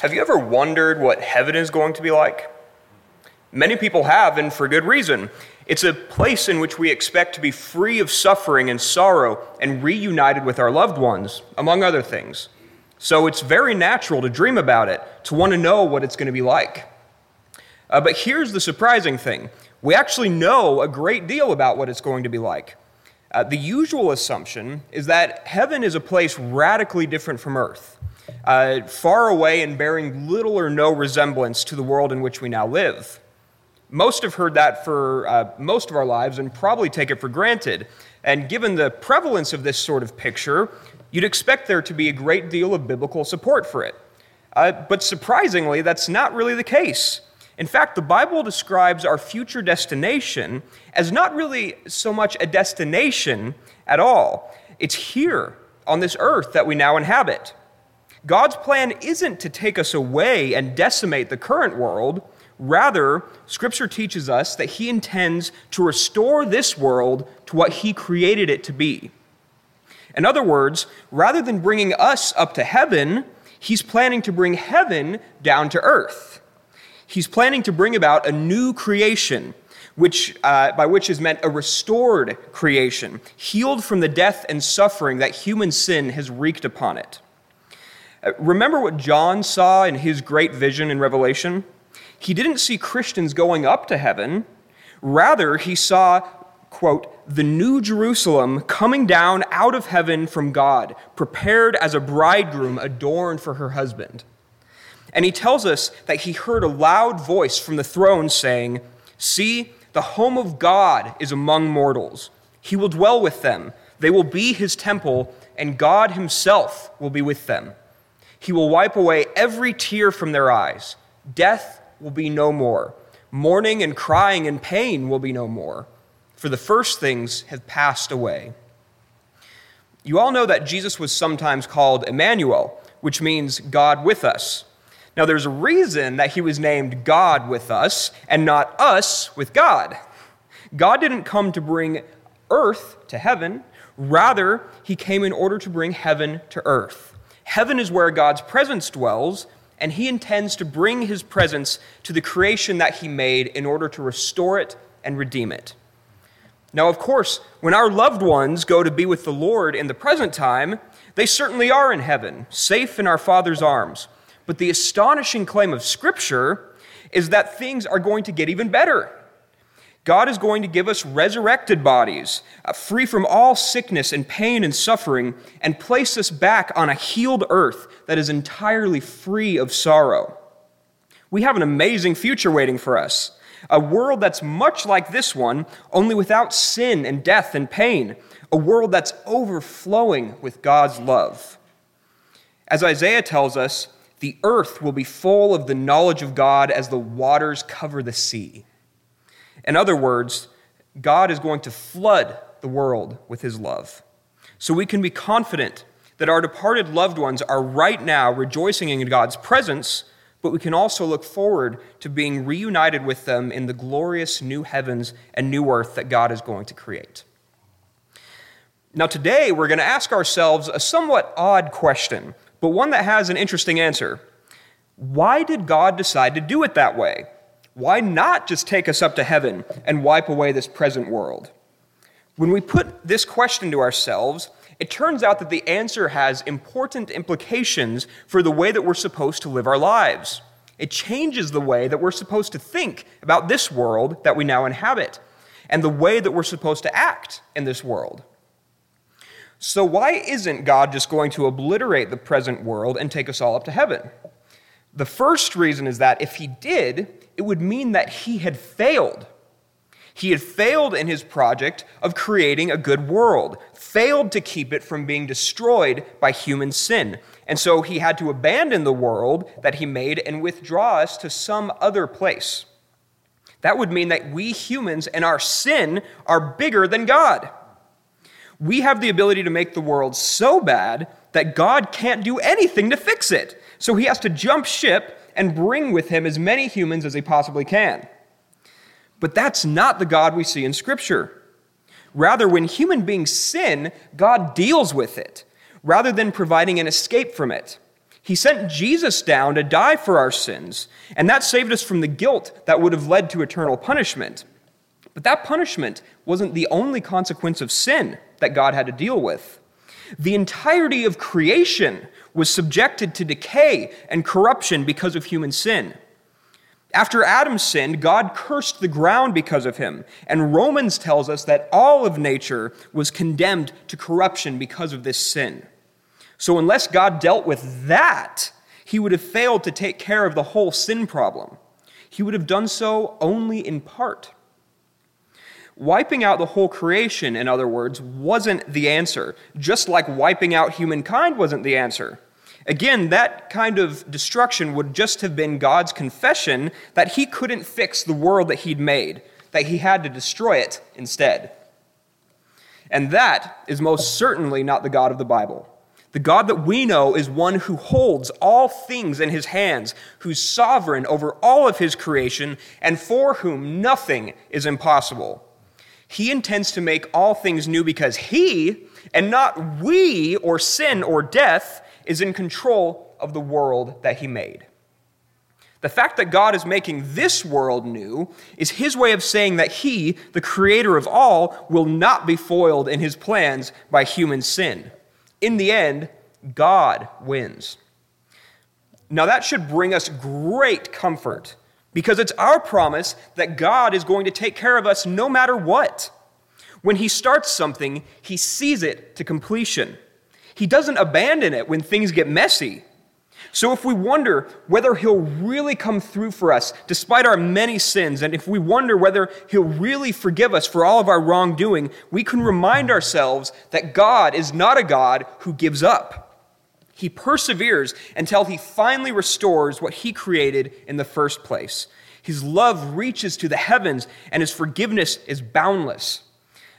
Have you ever wondered what heaven is going to be like? Many people have, and for good reason. It's a place in which we expect to be free of suffering and sorrow and reunited with our loved ones, among other things. So it's very natural to dream about it, to want to know what it's going to be like. Uh, but here's the surprising thing we actually know a great deal about what it's going to be like. Uh, the usual assumption is that heaven is a place radically different from earth uh, far away and bearing little or no resemblance to the world in which we now live. Most have heard that for uh, most of our lives and probably take it for granted. And given the prevalence of this sort of picture, you'd expect there to be a great deal of biblical support for it. Uh, but surprisingly, that's not really the case. In fact, the Bible describes our future destination as not really so much a destination at all. It's here on this earth that we now inhabit. God's plan isn't to take us away and decimate the current world. Rather, Scripture teaches us that He intends to restore this world to what He created it to be. In other words, rather than bringing us up to heaven, He's planning to bring heaven down to earth. He's planning to bring about a new creation, which, uh, by which is meant a restored creation, healed from the death and suffering that human sin has wreaked upon it. Uh, remember what John saw in his great vision in Revelation? He didn't see Christians going up to heaven. Rather, he saw, quote, the new Jerusalem coming down out of heaven from God, prepared as a bridegroom adorned for her husband. And he tells us that he heard a loud voice from the throne saying, See, the home of God is among mortals. He will dwell with them. They will be his temple, and God himself will be with them. He will wipe away every tear from their eyes. Death will be no more. Mourning and crying and pain will be no more, for the first things have passed away. You all know that Jesus was sometimes called Emmanuel, which means God with us. Now, there's a reason that he was named God with us and not us with God. God didn't come to bring earth to heaven, rather, he came in order to bring heaven to earth. Heaven is where God's presence dwells, and he intends to bring his presence to the creation that he made in order to restore it and redeem it. Now, of course, when our loved ones go to be with the Lord in the present time, they certainly are in heaven, safe in our Father's arms. But the astonishing claim of Scripture is that things are going to get even better. God is going to give us resurrected bodies, uh, free from all sickness and pain and suffering, and place us back on a healed earth that is entirely free of sorrow. We have an amazing future waiting for us. A world that's much like this one, only without sin and death and pain. A world that's overflowing with God's love. As Isaiah tells us, the earth will be full of the knowledge of God as the waters cover the sea. In other words, God is going to flood the world with his love. So we can be confident that our departed loved ones are right now rejoicing in God's presence, but we can also look forward to being reunited with them in the glorious new heavens and new earth that God is going to create. Now, today we're going to ask ourselves a somewhat odd question, but one that has an interesting answer. Why did God decide to do it that way? Why not just take us up to heaven and wipe away this present world? When we put this question to ourselves, it turns out that the answer has important implications for the way that we're supposed to live our lives. It changes the way that we're supposed to think about this world that we now inhabit and the way that we're supposed to act in this world. So, why isn't God just going to obliterate the present world and take us all up to heaven? The first reason is that if He did, it would mean that he had failed. He had failed in his project of creating a good world, failed to keep it from being destroyed by human sin. And so he had to abandon the world that he made and withdraw us to some other place. That would mean that we humans and our sin are bigger than God. We have the ability to make the world so bad that God can't do anything to fix it. So he has to jump ship and bring with him as many humans as he possibly can. But that's not the God we see in Scripture. Rather, when human beings sin, God deals with it rather than providing an escape from it. He sent Jesus down to die for our sins, and that saved us from the guilt that would have led to eternal punishment. But that punishment wasn't the only consequence of sin that God had to deal with. The entirety of creation was subjected to decay and corruption because of human sin. After Adam sinned, God cursed the ground because of him. And Romans tells us that all of nature was condemned to corruption because of this sin. So, unless God dealt with that, he would have failed to take care of the whole sin problem. He would have done so only in part. Wiping out the whole creation, in other words, wasn't the answer, just like wiping out humankind wasn't the answer. Again, that kind of destruction would just have been God's confession that he couldn't fix the world that he'd made, that he had to destroy it instead. And that is most certainly not the God of the Bible. The God that we know is one who holds all things in his hands, who's sovereign over all of his creation, and for whom nothing is impossible. He intends to make all things new because he, and not we or sin or death, is in control of the world that he made. The fact that God is making this world new is his way of saying that he, the creator of all, will not be foiled in his plans by human sin. In the end, God wins. Now, that should bring us great comfort because it's our promise that God is going to take care of us no matter what. When he starts something, he sees it to completion. He doesn't abandon it when things get messy. So if we wonder whether he'll really come through for us despite our many sins, and if we wonder whether he'll really forgive us for all of our wrongdoing, we can remind ourselves that God is not a God who gives up. He perseveres until he finally restores what he created in the first place. His love reaches to the heavens, and his forgiveness is boundless.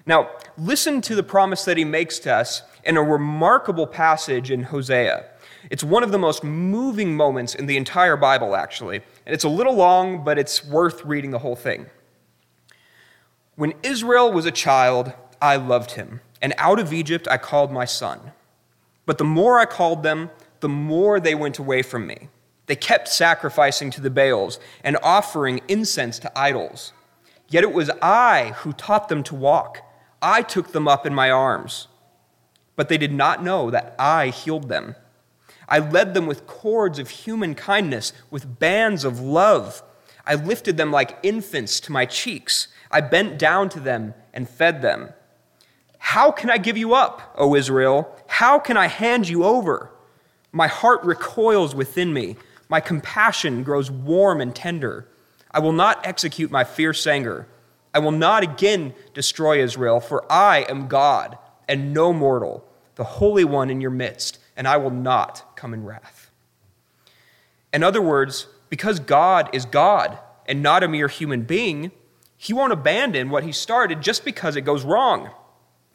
Now, listen to the promise that he makes to us in a remarkable passage in Hosea. It's one of the most moving moments in the entire Bible, actually. And it's a little long, but it's worth reading the whole thing. When Israel was a child, I loved him, and out of Egypt I called my son. But the more I called them, the more they went away from me. They kept sacrificing to the Baals and offering incense to idols. Yet it was I who taught them to walk. I took them up in my arms but they did not know that I healed them. I led them with cords of human kindness, with bands of love. I lifted them like infants to my cheeks. I bent down to them and fed them. How can I give you up, O Israel? How can I hand you over? My heart recoils within me. My compassion grows warm and tender. I will not execute my fierce anger. I will not again destroy Israel, for I am God and no mortal the Holy One in your midst, and I will not come in wrath. In other words, because God is God and not a mere human being, he won't abandon what he started just because it goes wrong.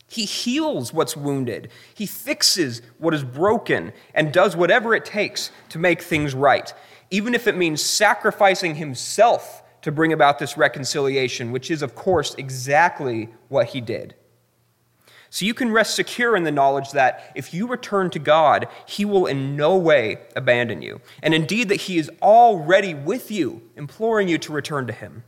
He heals what's wounded, he fixes what is broken, and does whatever it takes to make things right, even if it means sacrificing himself to bring about this reconciliation, which is, of course, exactly what he did. So you can rest secure in the knowledge that if you return to God, He will in no way abandon you. And indeed, that He is already with you, imploring you to return to Him.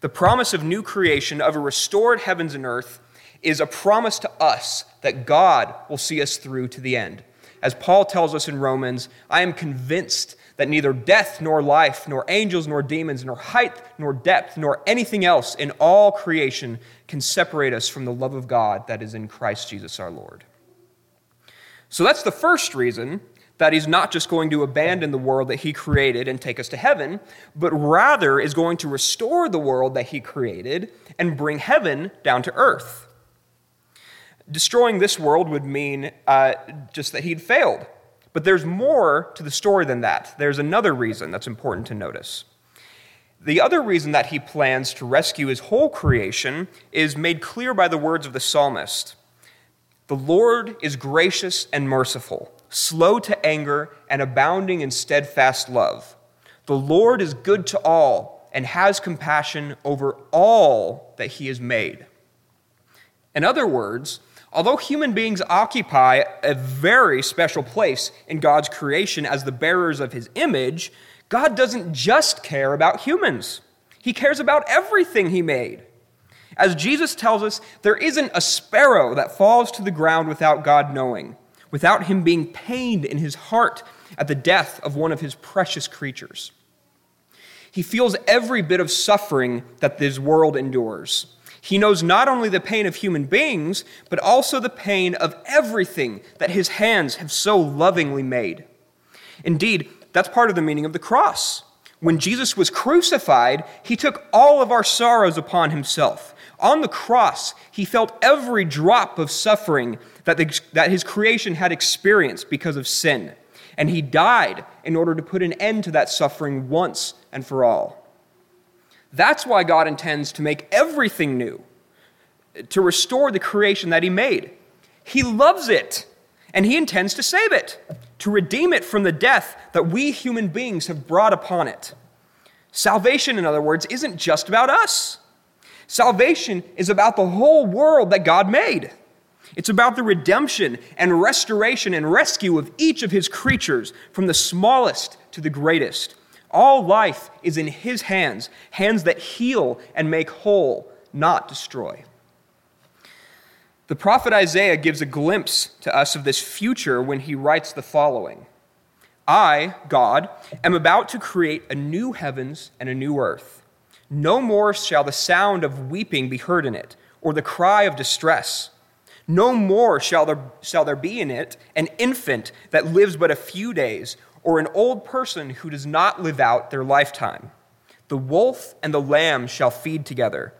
The promise of new creation, of a restored heavens and earth, is a promise to us that God will see us through to the end. As Paul tells us in Romans, I am convinced that neither death nor life, nor angels nor demons, nor height nor depth, nor anything else in all creation can separate us from the love of God that is in Christ Jesus our Lord. So that's the first reason that he's not just going to abandon the world that he created and take us to heaven, but rather is going to restore the world that he created and bring heaven down to earth. Destroying this world would mean uh, just that he'd failed but there's more to the story than that. There's another reason that's important to notice. The other reason that he plans to rescue his whole creation is made clear by the words of the psalmist The Lord is gracious and merciful, slow to anger, and abounding in steadfast love. The Lord is good to all and has compassion over all that he has made. In other words, Although human beings occupy a very special place in God's creation as the bearers of his image, God doesn't just care about humans, he cares about everything he made. As Jesus tells us, there isn't a sparrow that falls to the ground without God knowing, without him being pained in his heart at the death of one of his precious creatures. He feels every bit of suffering that this world endures. He knows not only the pain of human beings, but also the pain of everything that his hands have so lovingly made. Indeed, that's part of the meaning of the cross. When Jesus was crucified, he took all of our sorrows upon himself. On the cross, he felt every drop of suffering that, the, that his creation had experienced because of sin. And he died in order to put an end to that suffering once and for all. That's why God intends to make everything new, to restore the creation that He made. He loves it, and He intends to save it, to redeem it from the death that we human beings have brought upon it. Salvation, in other words, isn't just about us. Salvation is about the whole world that God made. It's about the redemption and restoration and rescue of each of his creatures, from the smallest to the greatest. All life is in his hands, hands that heal and make whole, not destroy. The prophet Isaiah gives a glimpse to us of this future when he writes the following I, God, am about to create a new heavens and a new earth. No more shall the sound of weeping be heard in it, or the cry of distress. No more shall there, shall there be in it an infant that lives but a few days or an old person who does not live out their lifetime. The wolf and the lamb shall feed together.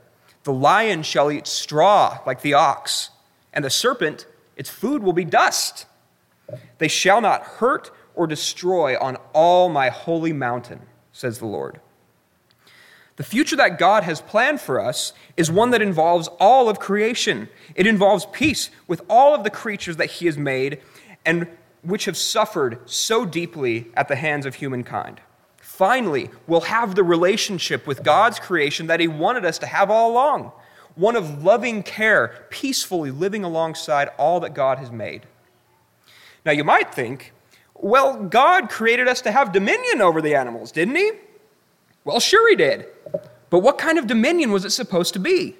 The lion shall eat straw like the ox, and the serpent, its food will be dust. They shall not hurt or destroy on all my holy mountain, says the Lord. The future that God has planned for us is one that involves all of creation. It involves peace with all of the creatures that He has made and which have suffered so deeply at the hands of humankind. Finally, we'll have the relationship with God's creation that He wanted us to have all along one of loving care, peacefully living alongside all that God has made. Now, you might think, well, God created us to have dominion over the animals, didn't He? Well, sure, He did. But what kind of dominion was it supposed to be?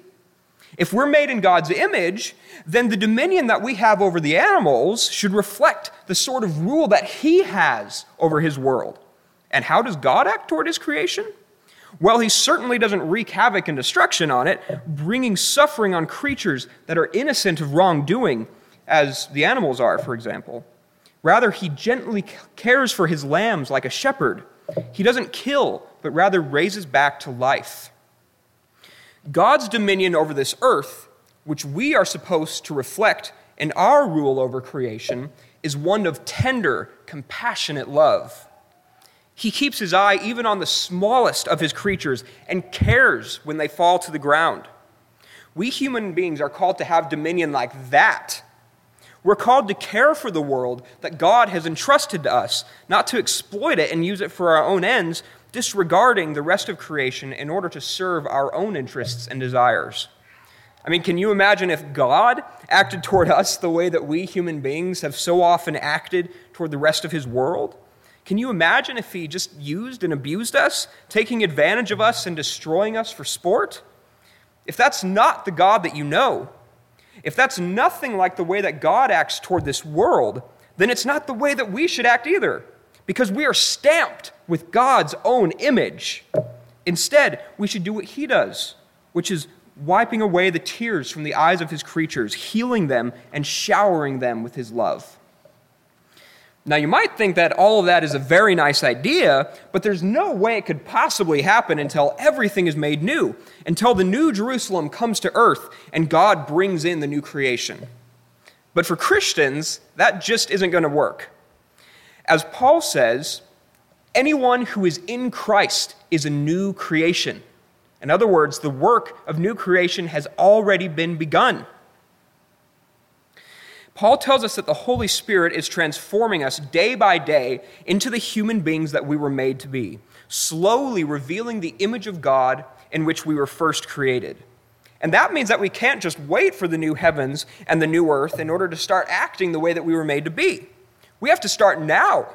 If we're made in God's image, then the dominion that we have over the animals should reflect the sort of rule that He has over His world. And how does God act toward His creation? Well, He certainly doesn't wreak havoc and destruction on it, bringing suffering on creatures that are innocent of wrongdoing, as the animals are, for example. Rather, He gently cares for His lambs like a shepherd. He doesn't kill, but rather raises back to life. God's dominion over this earth, which we are supposed to reflect in our rule over creation, is one of tender, compassionate love. He keeps his eye even on the smallest of his creatures and cares when they fall to the ground. We human beings are called to have dominion like that. We're called to care for the world that God has entrusted to us, not to exploit it and use it for our own ends, disregarding the rest of creation in order to serve our own interests and desires. I mean, can you imagine if God acted toward us the way that we human beings have so often acted toward the rest of his world? Can you imagine if he just used and abused us, taking advantage of us and destroying us for sport? If that's not the God that you know, if that's nothing like the way that God acts toward this world, then it's not the way that we should act either because we are stamped with God's own image. Instead, we should do what He does, which is wiping away the tears from the eyes of His creatures, healing them, and showering them with His love. Now, you might think that all of that is a very nice idea, but there's no way it could possibly happen until everything is made new, until the new Jerusalem comes to earth and God brings in the new creation. But for Christians, that just isn't going to work. As Paul says, anyone who is in Christ is a new creation. In other words, the work of new creation has already been begun. Paul tells us that the Holy Spirit is transforming us day by day into the human beings that we were made to be, slowly revealing the image of God in which we were first created. And that means that we can't just wait for the new heavens and the new earth in order to start acting the way that we were made to be. We have to start now.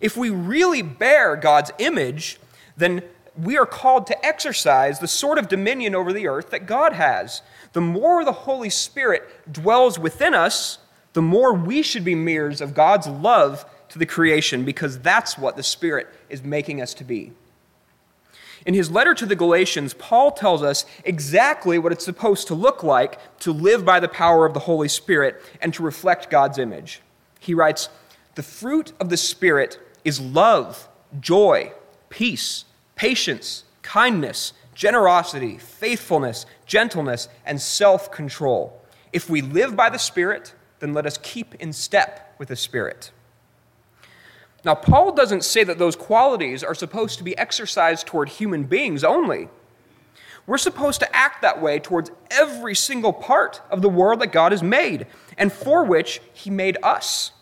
If we really bear God's image, then we are called to exercise the sort of dominion over the earth that God has. The more the Holy Spirit dwells within us, the more we should be mirrors of God's love to the creation because that's what the Spirit is making us to be. In his letter to the Galatians, Paul tells us exactly what it's supposed to look like to live by the power of the Holy Spirit and to reflect God's image. He writes, The fruit of the Spirit is love, joy, peace patience, kindness, generosity, faithfulness, gentleness, and self control. If we live by the Spirit, then let us keep in step with the Spirit. Now, Paul doesn't say that those qualities are supposed to be exercised toward human beings only. We're supposed to act that way towards every single part of the world that God has made and for which He made us.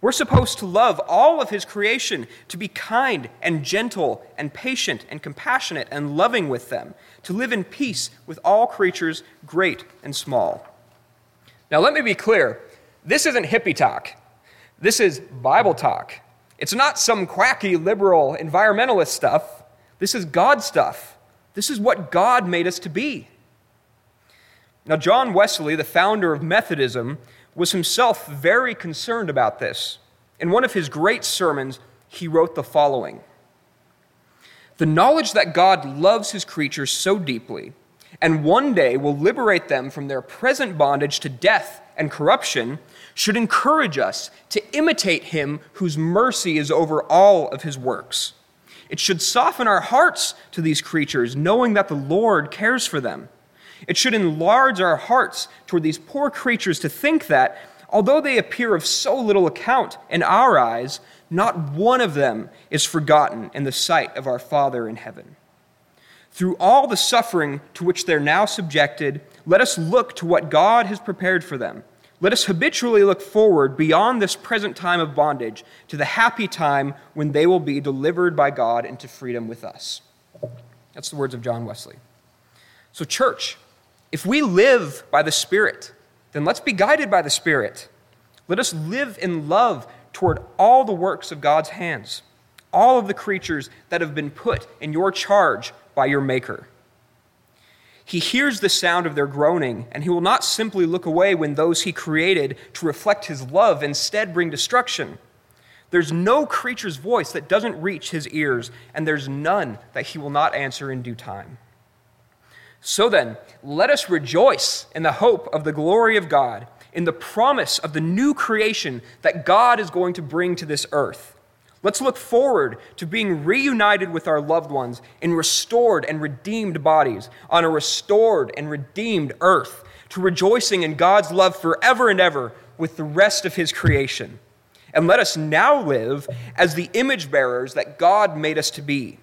We're supposed to love all of His creation, to be kind and gentle and patient and compassionate and loving with them, to live in peace with all creatures, great and small. Now, let me be clear this isn't hippie talk, this is Bible talk. It's not some quacky liberal environmentalist stuff. This is God stuff. This is what God made us to be. Now, John Wesley, the founder of Methodism, was himself very concerned about this. In one of his great sermons, he wrote the following The knowledge that God loves his creatures so deeply and one day will liberate them from their present bondage to death and corruption should encourage us to imitate him whose mercy is over all of his works. It should soften our hearts to these creatures, knowing that the Lord cares for them it should enlarge our hearts toward these poor creatures to think that, although they appear of so little account in our eyes, not one of them is forgotten in the sight of our Father in heaven. Through all the suffering to which they're now subjected, let us look to what God has prepared for them. Let us habitually look forward beyond this present time of bondage to the happy time when they will be delivered by God into freedom with us. That's the words of John Wesley. So, church, if we live by the Spirit, then let's be guided by the Spirit. Let us live in love toward all the works of God's hands, all of the creatures that have been put in your charge by your Maker. He hears the sound of their groaning, and he will not simply look away when those he created to reflect his love instead bring destruction. There's no creature's voice that doesn't reach his ears, and there's none that he will not answer in due time. So then, let us rejoice in the hope of the glory of God, in the promise of the new creation that God is going to bring to this earth. Let's look forward to being reunited with our loved ones in restored and redeemed bodies on a restored and redeemed earth, to rejoicing in God's love forever and ever with the rest of His creation. And let us now live as the image bearers that God made us to be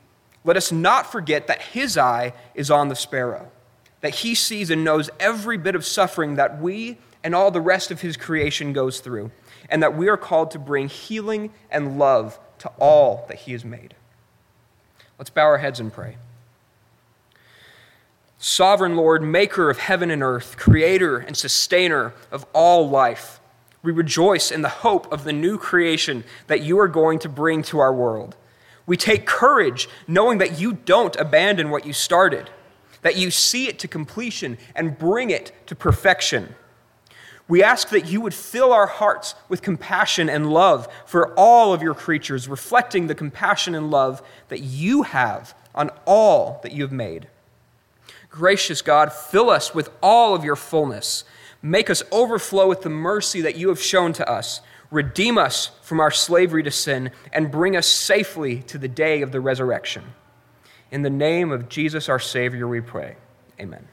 let us not forget that his eye is on the sparrow, that he sees and knows every bit of suffering that we and all the rest of his creation goes through, and that we are called to bring healing and love to all that he has made. Let's bow our heads and pray. Sovereign Lord, maker of heaven and earth, creator and sustainer of all life, we rejoice in the hope of the new creation that you are going to bring to our world. We take courage knowing that you don't abandon what you started, that you see it to completion and bring it to perfection. We ask that you would fill our hearts with compassion and love for all of your creatures, reflecting the compassion and love that you have on all that you have made. Gracious God, fill us with all of your fullness. Make us overflow with the mercy that you have shown to us redeem us from our slavery to sin, and bring us safely to the day of the resurrection. In the name of Jesus, our Savior, we pray. Amen.